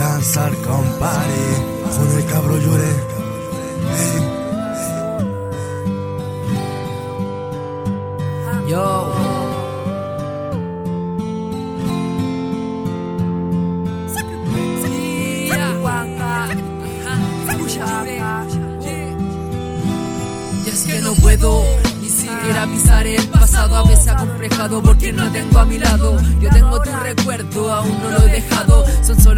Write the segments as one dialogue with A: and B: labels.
A: danzar, compadre. Con el cabro lloré.
B: Yo. Y es que no puedo ni siquiera pisar el pasado A veces acomplejado porque no tengo a mi lado Yo tengo tu recuerdo, aún no lo he dejado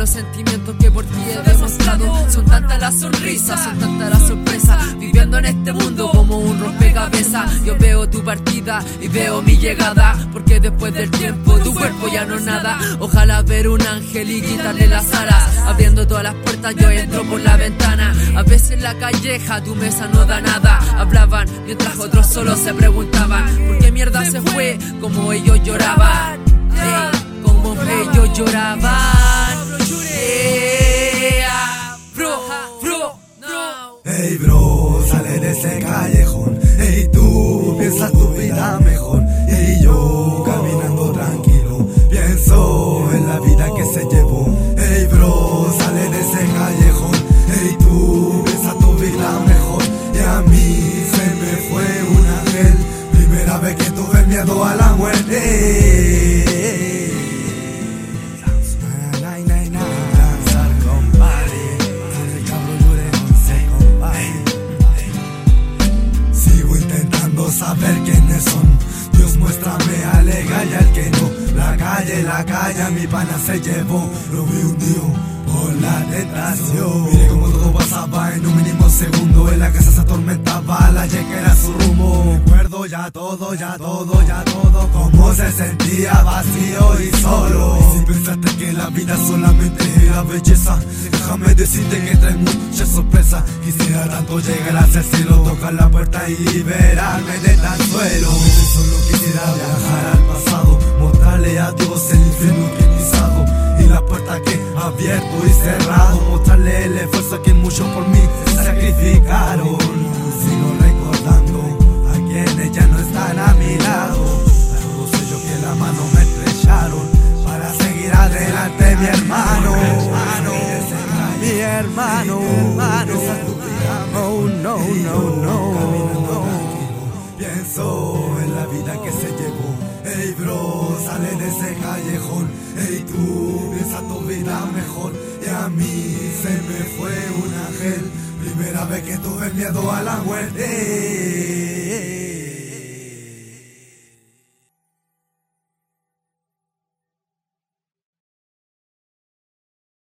B: Solo sentimientos que por ti he demostrado. Son tantas las sonrisas, son tantas las sorpresas. Viviendo en este mundo como un rompecabezas. Yo veo tu partida y veo mi llegada. Porque después del tiempo tu cuerpo ya no es nada. Ojalá ver un ángel y quitarle las alas. Abriendo todas las puertas yo entro por la ventana. A veces la calleja tu mesa no da nada. Hablaban mientras otros solo se preguntaban ¿Por qué mierda se fue? Como ellos lloraban como ellos lloraban Yeah, bro,
A: sale de ese callejón. Hey tú, piensa tu vida mejor. Hey yo, caminando tranquilo, pienso en la vida que se llevó. Hey bro, sale de ese callejón. Hey tú, piensa tu vida mejor. Y a mí se me fue un ángel. Primera vez que tuve miedo a la muerte. Calle, la calle, a mi pana se llevó. Lo vi hundido por la tentación. Mire cómo todo pasaba en un mínimo segundo. En la casa se atormentaba, la que era su rumbo. Recuerdo ya todo, ya todo, ya todo. Cómo se sentía vacío y solo. Y si pensaste que la vida solamente era belleza, déjame decirte que trae mucha sorpresa. Quisiera tanto llegar hacia el cielo, tocar la puerta y liberarme de tan suelo. Solo quisiera viajar abierto y cerrado. Mostrarle el esfuerzo que muchos por mí se sacrificaron. Sigo recordando a quienes ya no están a mi lado. A todos ellos que la mano me estrecharon para seguir adelante, mi hermano. Mi hermano, hermano. Oh no, no, no. Pienso en la vida que se llevó. Hey bro, sale de ese callejón. Hey tú, piensa tu vida mejor. Y a mí se me fue un ángel. Primera vez que tuve miedo a la muerte.